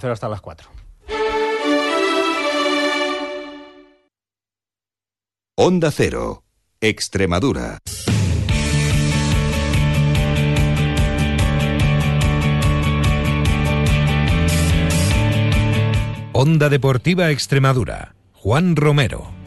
Cero hasta las 4. Onda Cero, Extremadura. Onda Deportiva Extremadura. Juan Romero.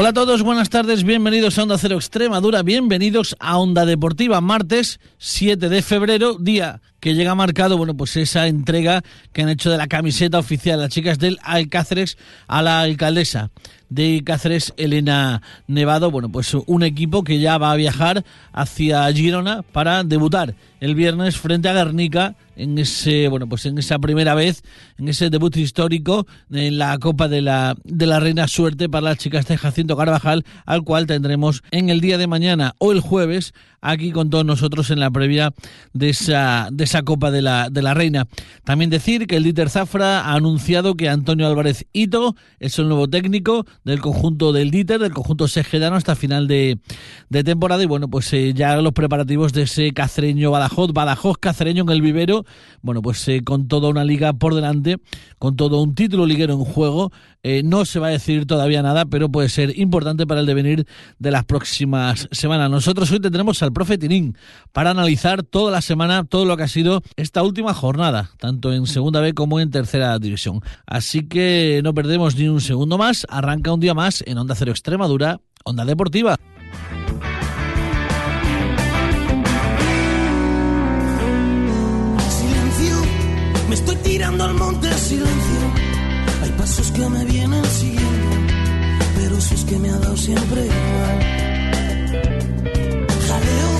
Hola a todos, buenas tardes, bienvenidos a Onda Cero Extremadura, bienvenidos a Onda Deportiva, martes 7 de febrero, día que llega marcado, bueno, pues esa entrega que han hecho de la camiseta oficial las chicas del Alcáceres a la alcaldesa de Cáceres, Elena Nevado. Bueno, pues un equipo que ya va a viajar hacia Girona para debutar el viernes frente a Guernica en ese, bueno, pues en esa primera vez, en ese debut histórico en la Copa de la, de la Reina Suerte para las chicas de Jacinto Carvajal, al cual tendremos en el día de mañana o el jueves aquí con todos nosotros en la previa de esa, de esa Copa de la, de la Reina. También decir que el Dieter Zafra ha anunciado que Antonio Álvarez Ito es el nuevo técnico del conjunto del Dieter, del conjunto segedano hasta final de, de temporada y bueno, pues eh, ya los preparativos de ese cacereño Badajoz, Badajoz cacereño en el vivero, bueno, pues eh, con toda una liga por delante, con todo un título liguero en juego, eh, no se va a decidir todavía nada, pero puede ser importante para el devenir de las próximas semanas. Nosotros hoy tendremos al profe Tinín para analizar toda la semana todo lo que ha sido esta última jornada, tanto en segunda B como en tercera división. Así que no perdemos ni un segundo más, arranca un día más en Onda Cero Extremadura, Onda Deportiva. Me estoy tirando al monte, silencio. Hay pasos que me vienen siguiendo, pero si es que me ha dado siempre igual. Jaleo,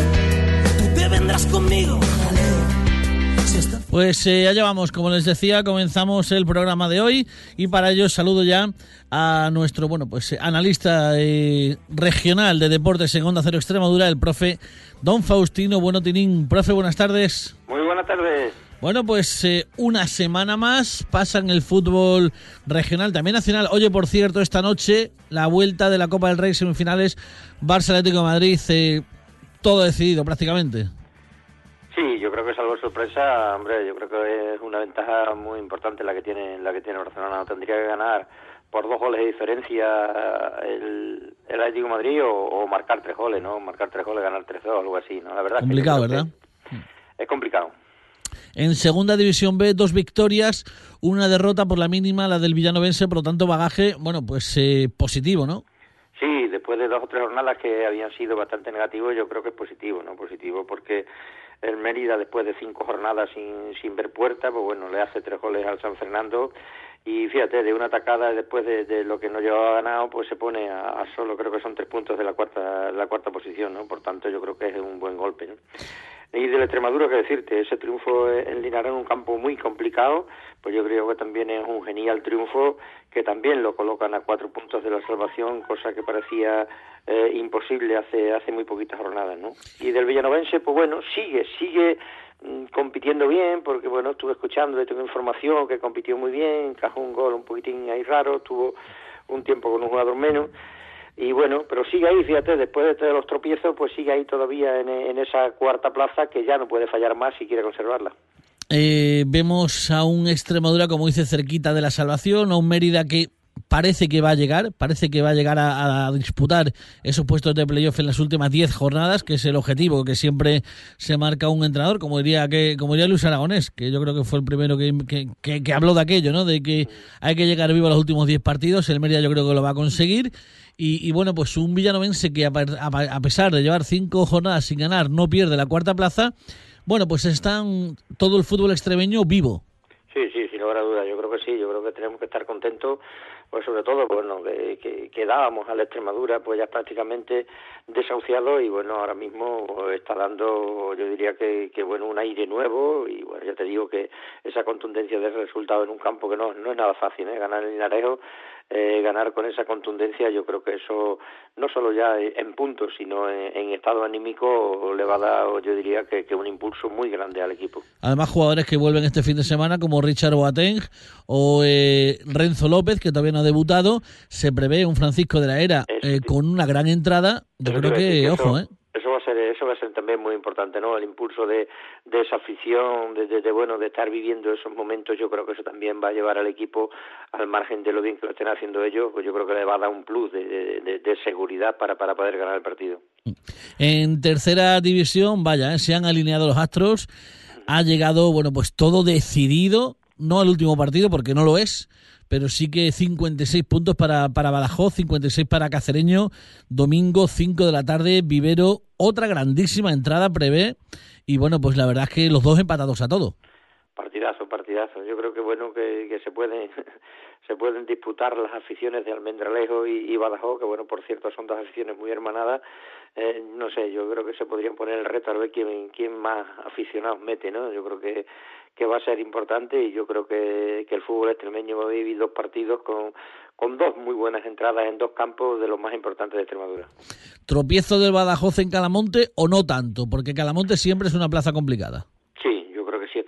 tú te vendrás conmigo, jaleo. Si hasta Pues eh, allá vamos, como les decía, comenzamos el programa de hoy y para ello saludo ya a nuestro, bueno, pues eh, analista eh, regional de deportes en Onda Cero Extremadura, el profe Don Faustino Bueno Tinín. Profe, buenas tardes. Muy buenas tardes. Bueno, pues eh, una semana más pasa en el fútbol regional, también nacional. Oye, por cierto, esta noche la vuelta de la Copa del Rey semifinales Barça Atlético de Madrid, eh, todo decidido prácticamente. Sí, yo creo que salvo sorpresa, hombre, yo creo que es una ventaja muy importante la que tiene la que tiene Barcelona. Tendría que ganar por dos goles de diferencia el, el Atlético de Madrid o, o marcar tres goles, ¿no? Marcar tres goles, ganar tres o algo así, ¿no? La verdad. es que Complicado, ¿verdad? que Es complicado. En segunda división B, dos victorias, una derrota por la mínima, la del Villanovense, por lo tanto, bagaje, bueno, pues eh, positivo, ¿no? Sí, después de dos o tres jornadas que habían sido bastante negativos, yo creo que es positivo, ¿no? Positivo porque el Mérida, después de cinco jornadas sin, sin ver puerta, pues bueno, le hace tres goles al San Fernando y fíjate, de una atacada después de, lo que no llevaba ganado, pues se pone a, solo, creo que son tres puntos de la cuarta, la cuarta posición, ¿no? Por tanto, yo creo que es un buen golpe, ¿no? Y del Extremadura, que decirte, ese triunfo en Linares en un campo muy complicado, pues yo creo que también es un genial triunfo que también lo colocan a cuatro puntos de la salvación, cosa que parecía eh, imposible hace hace muy poquitas jornadas, ¿no? Y del Villanovense, pues bueno, sigue, sigue mm, compitiendo bien, porque bueno, estuve escuchando, tengo información que compitió muy bien, encajó un gol un poquitín ahí raro, tuvo un tiempo con un jugador menos, y bueno, pero sigue ahí, fíjate, después de todos los tropiezos, pues sigue ahí todavía en, en esa cuarta plaza que ya no puede fallar más si quiere conservarla. Eh, vemos a un Extremadura, como dice, cerquita de la salvación, a un Mérida que parece que va a llegar, parece que va a llegar a, disputar esos puestos de playoff en las últimas 10 jornadas, que es el objetivo que siempre se marca un entrenador, como diría que como diría Luis Aragonés, que yo creo que fue el primero que, que, habló de aquello, ¿no? De que hay que llegar vivo a los últimos 10 partidos, el Mérida yo creo que lo va a conseguir. Y, bueno, pues un villanovense que a, a- a pesar de llevar cinco jornadas sin ganar, no pierde la cuarta plaza, bueno, pues están todo el fútbol extremeño vivo. Sí, sí, sin lugar a dudas. Yo creo que sí. Yo creo que tenemos que estar contentos, pues sobre todo, bueno, que, que, que dábamos a la Extremadura, pues ya prácticamente desahuciado y bueno, ahora mismo pues, está dando, yo diría que, que bueno, un aire nuevo y bueno, ya te digo que esa contundencia del resultado en un campo que no, no es nada fácil, ¿eh? Ganar en Linarejo, eh, ganar con esa contundencia, yo creo que eso no solo ya en puntos, sino en, en estado anímico le va a dar, yo diría que, que un impulso muy grande al equipo. Además, jugadores que vuelven este fin de semana, como Richard Boateng o eh, Renzo López, que todavía no ha debutado. Se prevé un Francisco de la Era eh, con una gran entrada. Yo creo que, que ojo, eso, ¿eh? Eso va a ser también muy importante, ¿no? El impulso de, esa afición, de, bueno, de estar viviendo esos momentos, yo creo que eso también va a llevar al equipo, al margen de lo bien que lo estén haciendo ellos, pues yo creo que le va a dar un plus de, de seguridad para, para poder ganar el partido. En tercera división, vaya, ¿eh? se han alineado los astros, ha llegado, bueno, pues todo decidido, no al último partido, porque no lo es, pero sí que 56 puntos para, para Badajoz, 56 para Cacereño, domingo 5 de la tarde, Vivero, otra grandísima entrada prevé, y bueno, pues la verdad es que los dos empatados a todo. Partidazo, partidazo. Yo creo que bueno que, que se pueden se pueden disputar las aficiones de Almendralejo y, Badajoz, que bueno, por cierto, son dos aficiones muy hermanadas. Eh, no sé, yo creo que se podrían poner el reto a ver quién, quién más aficionados mete, ¿no? Yo creo que que va a ser importante y yo creo que, que el fútbol extremeño va a vivir dos partidos con, con dos muy buenas entradas en dos campos de los más importantes de Extremadura. ¿Tropiezo del Badajoz en Calamonte o no tanto? Porque Calamonte siempre es una plaza complicada. Sí, yo creo que sí es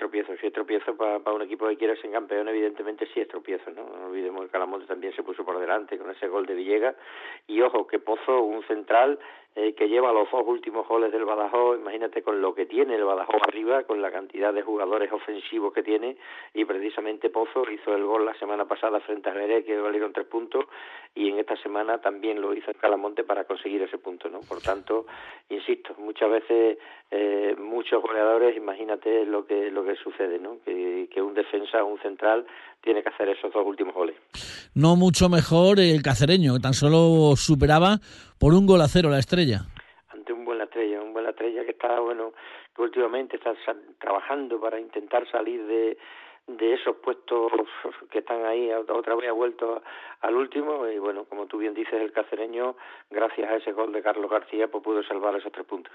tropiezo, para, un equipo que quiere ser campeón, evidentemente sí es tropiezo, ¿no? No olvidemos que Calamonte también se puso por delante con ese gol de Villegas y ojo que Pozo, un central eh, que lleva los dos últimos goles del Badajoz, imagínate con lo que tiene el Badajoz arriba, con la cantidad de jugadores ofensivos que tiene, y precisamente Pozo hizo el gol la semana pasada frente a Jerez, que valieron tres puntos, y en esta semana también lo hizo Calamonte para conseguir ese punto, ¿no? Por tanto, insisto, muchas veces eh, muchos goleadores, imagínate lo que lo que sucede, ¿no? Que, que un defensa, un central, tiene que hacer esos dos últimos goles. No mucho mejor el cacereño, que tan solo superaba por un gol a cero la estrella. Ante un buen estrella, un buen estrella que está, bueno, que últimamente está trabajando para intentar salir de, de esos puestos que están ahí, otra vez ha vuelto al último y bueno, como tú bien dices, el cacereño, gracias a ese gol de Carlos García, pues pudo salvar esos tres puntos.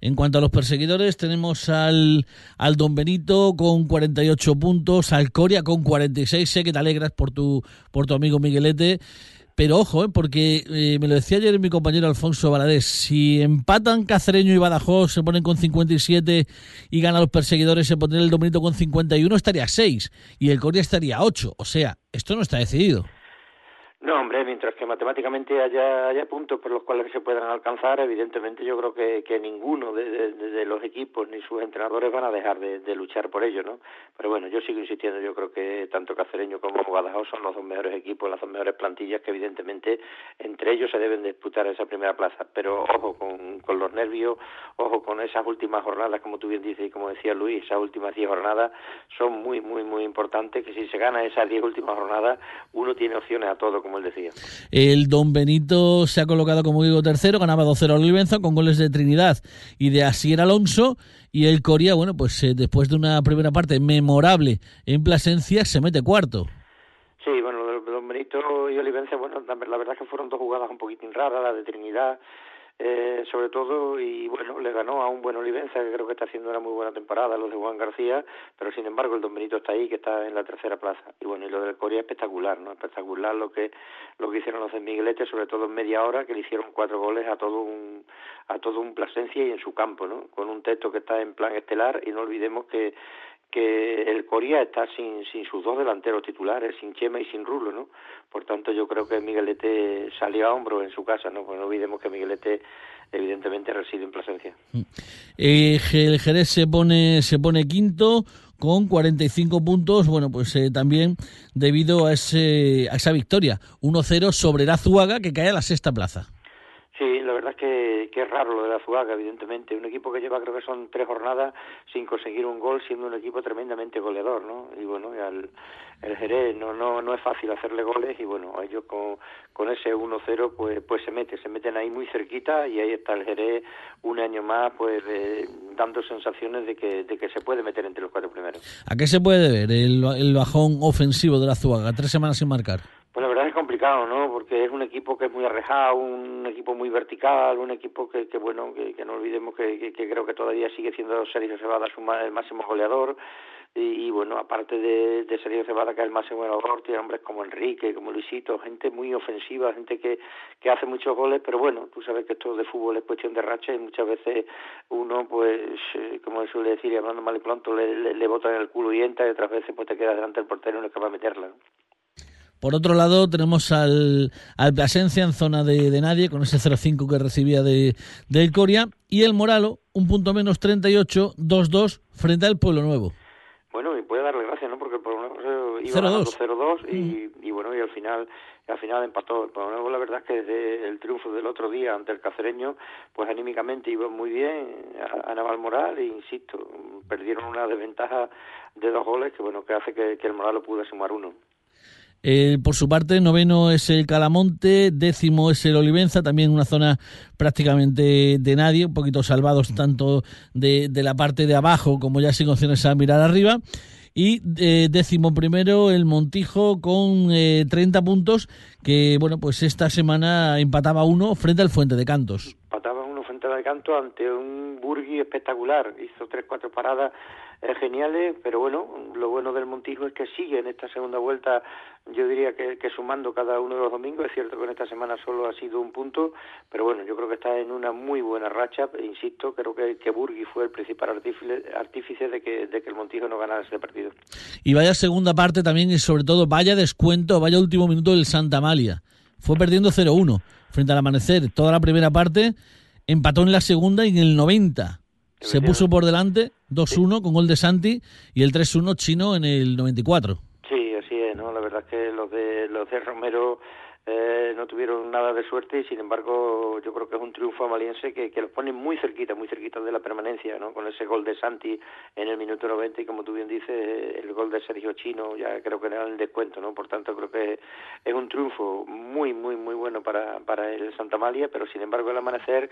En cuanto a los perseguidores, tenemos al, al Don Benito con 48 puntos, al Coria con 46, sé que te alegras por tu, por tu amigo Miguelete, pero ojo, ¿eh? porque eh, me lo decía ayer mi compañero Alfonso Valadez, si empatan Cacereño y Badajoz, se ponen con 57 y ganan los perseguidores, se pondría el Dominito con 51, estaría 6 y el Coria estaría 8. O sea, esto no está decidido. Mientras que matemáticamente haya, puntos por los cuales se puedan alcanzar, evidentemente yo creo que, ninguno de, los equipos ni sus entrenadores van a dejar de, luchar por ello, ¿no? Pero bueno, yo sigo insistiendo, yo creo que tanto Cacereño como Guadalajara son los dos mejores equipos, las dos mejores plantillas que evidentemente entre ellos se deben disputar esa primera plaza. Pero ojo con, con los nervios, ojo con esas últimas jornadas, como tú bien dices y como decía Luis, esas últimas diez jornadas son muy, muy, muy importantes, que si se gana esas diez últimas jornadas, uno tiene opciones a todo como él decía. El Don Benito se ha colocado como digo tercero, ganaba 2-0 a Olivenza con goles de Trinidad y de Asier Alonso. Y el Coria, bueno, pues eh, después de una primera parte memorable en Plasencia, se mete cuarto. Sí, bueno, Don Benito y Olivenza, bueno, la verdad es que fueron dos jugadas un poquitín raras, la de Trinidad eh, sobre todo, y bueno, le ganó a un buen Olivenza, que creo que está haciendo una muy buena temporada, los de Juan García, pero sin embargo el Don Benito está ahí, que está en la tercera plaza. Y bueno, y lo del Corea espectacular, ¿no? Espectacular lo que lo que hicieron los de Miguelete, sobre todo en media hora, que le hicieron cuatro goles a todo un a todo un Plasencia y en su campo, ¿no? Con un texto que está en plan estelar, y no olvidemos que que el Corea está sin, sin sus dos delanteros titulares, sin Chema y sin Rulo, ¿no? Por tanto, yo creo que Miguelete salió a hombro en su casa, ¿no? Pues no olvidemos que Miguelete evidentemente reside en Plasencia. Mm. Eh, el Jerez se pone, se pone quinto con 45 puntos, bueno, pues eh, también debido a, ese, a esa victoria, 1-0 sobre el Azuaga, que cae a la sexta plaza. Sí, la verdad es que, que, es raro lo de la Zuaga, evidentemente. Un equipo que lleva, creo que son tres jornadas sin conseguir un gol, siendo un equipo tremendamente goleador, ¿no? Y bueno, al, el Jerez no, no, no es fácil hacerle goles y bueno, ellos con, con ese 1-0 pues, pues se mete, se meten ahí muy cerquita y ahí está el Jerez un año más pues dando sensaciones de que, de que se puede meter entre los cuatro primeros. ¿A qué se puede ver el, el bajón ofensivo de la Zuaga? Tres semanas sin marcar. Pues la verdad es ¿no? Porque es un equipo que es muy arrejado, un equipo muy vertical, un equipo que, que bueno, que, que no olvidemos que, que, creo que todavía sigue siendo Sergio Cebada su, el máximo goleador. Y, bueno, aparte de, de Sergio Cebada, que es el máximo goleador, tiene hombres como Enrique, como Luisito, gente muy ofensiva, gente que, que hace muchos goles, pero bueno, tú sabes que esto de fútbol es cuestión de racha y muchas veces uno, pues, eh, como suele decir, y hablando mal y pronto, le, le, le bota en el culo y entra y otras veces pues te queda delante del portero y no es capaz de meterla. Por otro lado, tenemos al, al Plasencia en zona de, de nadie, con ese 0-5 que recibía de, del Coria. Y el Moralo, un punto menos 38, 2-2 frente al Pueblo Nuevo. Bueno, y puede darle gracias, ¿no? Porque el Pueblo Nuevo iba ganando 0-2 y, y bueno, y al final al final empató. El Pueblo Nuevo, la verdad es que desde el triunfo del otro día ante el Cacereño, pues anímicamente iba muy bien a, a Naval Moral e insisto, perdieron una desventaja de dos goles que bueno que hace que, que el Moral lo pudo sumar uno. Eh, por su parte, noveno es el Calamonte, décimo es el Olivenza, también una zona prácticamente de nadie, un poquito salvados tanto de, de la parte de abajo como ya sin opciones a mirar arriba. Y eh, décimo primero el Montijo con eh, 30 puntos, que bueno, pues esta semana empataba uno frente al Fuente de Cantos. Empataba uno frente al Canto ante un Burgui espectacular, hizo tres, cuatro paradas eh, geniales, pero bueno, lo bueno del Montijo es que sigue en esta segunda vuelta, yo diría que, sumando cada uno de los domingos, es cierto que en esta semana solo ha sido un punto, pero bueno, yo creo que está en una muy buena racha, e insisto, creo que, que Burgui fue el principal artífice, de, que, de que el Montijo no ganara ese partido. Y vaya segunda parte también y sobre todo vaya descuento, vaya último minuto del Santa Amalia. Fue perdiendo 0-1 frente al amanecer. Toda la primera parte, empató en la segunda y en el 90 se puso por delante 2-1 con gol de Santi y el 3-1 chino en el 94. Sí, así es, ¿no? La verdad es que los de los de Romero eh, no tuvieron nada de suerte y sin embargo yo creo que es un triunfo amaliense que, que los pone muy cerquita, muy cerquita de la permanencia, ¿no? Con ese gol de Santi en el minuto 90 y como tú bien dices, el gol de Sergio Chino ya creo que era el descuento, ¿no? Por tanto creo que es un triunfo muy, muy, muy bueno para, para el Santa Malia, pero sin embargo el amanecer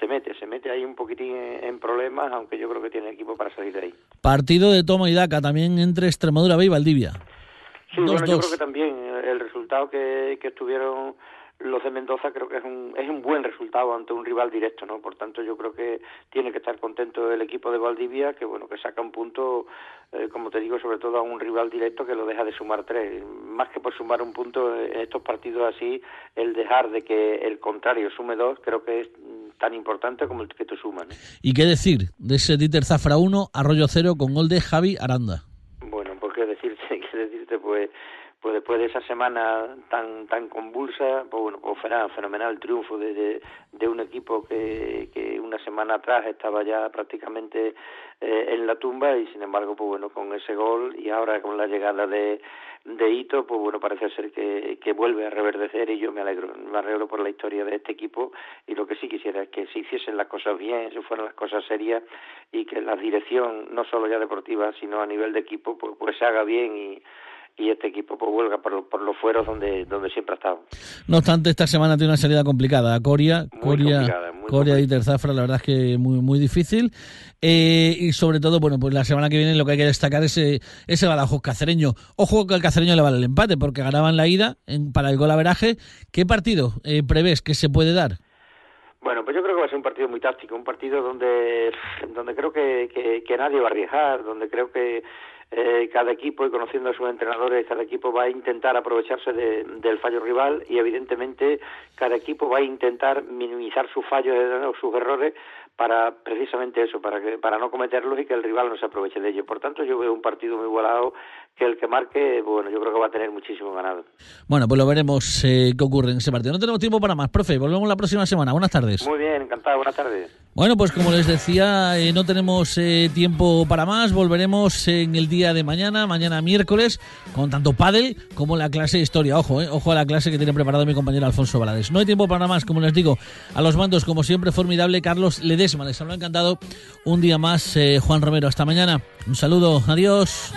se mete, se mete ahí un poquitín en problemas, aunque yo creo que tiene equipo para salir de ahí. Partido de toma y daca también entre Extremadura B y Valdivia. Sí, dos, bueno, dos. yo creo que también el resultado que, que tuvieron los de Mendoza creo que es un, es un buen resultado ante un rival directo, ¿no? Por tanto, yo creo que tiene que estar contento el equipo de Valdivia, que bueno, que saca un punto, eh, como te digo, sobre todo a un rival directo que lo deja de sumar tres. Más que por sumar un punto en estos partidos así, el dejar de que el contrario sume dos, creo que es tan importante como el que tú sumas. ¿no? ¿Y qué decir de ese Dieter Zafra 1, Arroyo 0 con gol de Javi Aranda? Bueno, pues qué decirte, qué decirte, pues pues después de esa semana tan tan convulsa, pues bueno, pues fenomenal, fenomenal triunfo de, de, un equipo que, que una semana atrás estaba ya prácticamente eh, en la tumba y sin embargo, pues bueno, con ese gol y ahora con la llegada de, de Hito, pues bueno, parece ser que, que vuelve a reverdecer y yo me alegro, me alegro por la historia de este equipo y lo que sí quisiera es que se hiciesen las cosas bien, se fueran las cosas serias y que la dirección, no solo ya deportiva, sino a nivel de equipo, pues, pues se haga bien y y este equipo pues vuelva por, por los fueros donde donde siempre ha estado. No obstante, esta semana tiene una salida complicada. Coria, muy Coria, complicada, muy Coria y Terzafra, la verdad es que muy muy difícil. Eh, y sobre todo, bueno, pues la semana que viene lo que hay que destacar es ese, ese Badajoz cacereño. Ojo que al cacereño le vale el empate, porque ganaban la ida en, para el gol averaje. ¿Qué partido eh, prevés que se puede dar? Bueno, pues yo creo que va a ser un partido muy táctico, un partido donde, donde creo que, que, que nadie va a arriesgar, donde creo que eh, cada equipo y conociendo a sus entrenadores, cada equipo va a intentar aprovecharse de, del fallo rival y evidentemente cada equipo va a intentar minimizar sus fallos o sus errores para precisamente eso, para que para no cometerlos y que el rival no se aproveche de ello. Por tanto, yo veo un partido muy igualado que el que marque, bueno, yo creo que va a tener muchísimo ganado. Bueno, pues lo veremos eh, qué ocurre en ese partido. No tenemos tiempo para más, profe. Volvemos la próxima semana. Buenas tardes. Muy bien, encantado. Buenas tardes. Bueno, pues como les decía, eh, no tenemos eh, tiempo para más. Volveremos en el día de mañana, mañana miércoles, con tanto pádel como la clase de historia. Ojo, eh, ojo a la clase que tiene preparado mi compañero Alfonso Balades. No hay tiempo para más, como les digo. A los mandos, como siempre, formidable Carlos Ledesma. Les habrá encantado un día más, eh, Juan Romero. Hasta mañana. Un saludo. Adiós.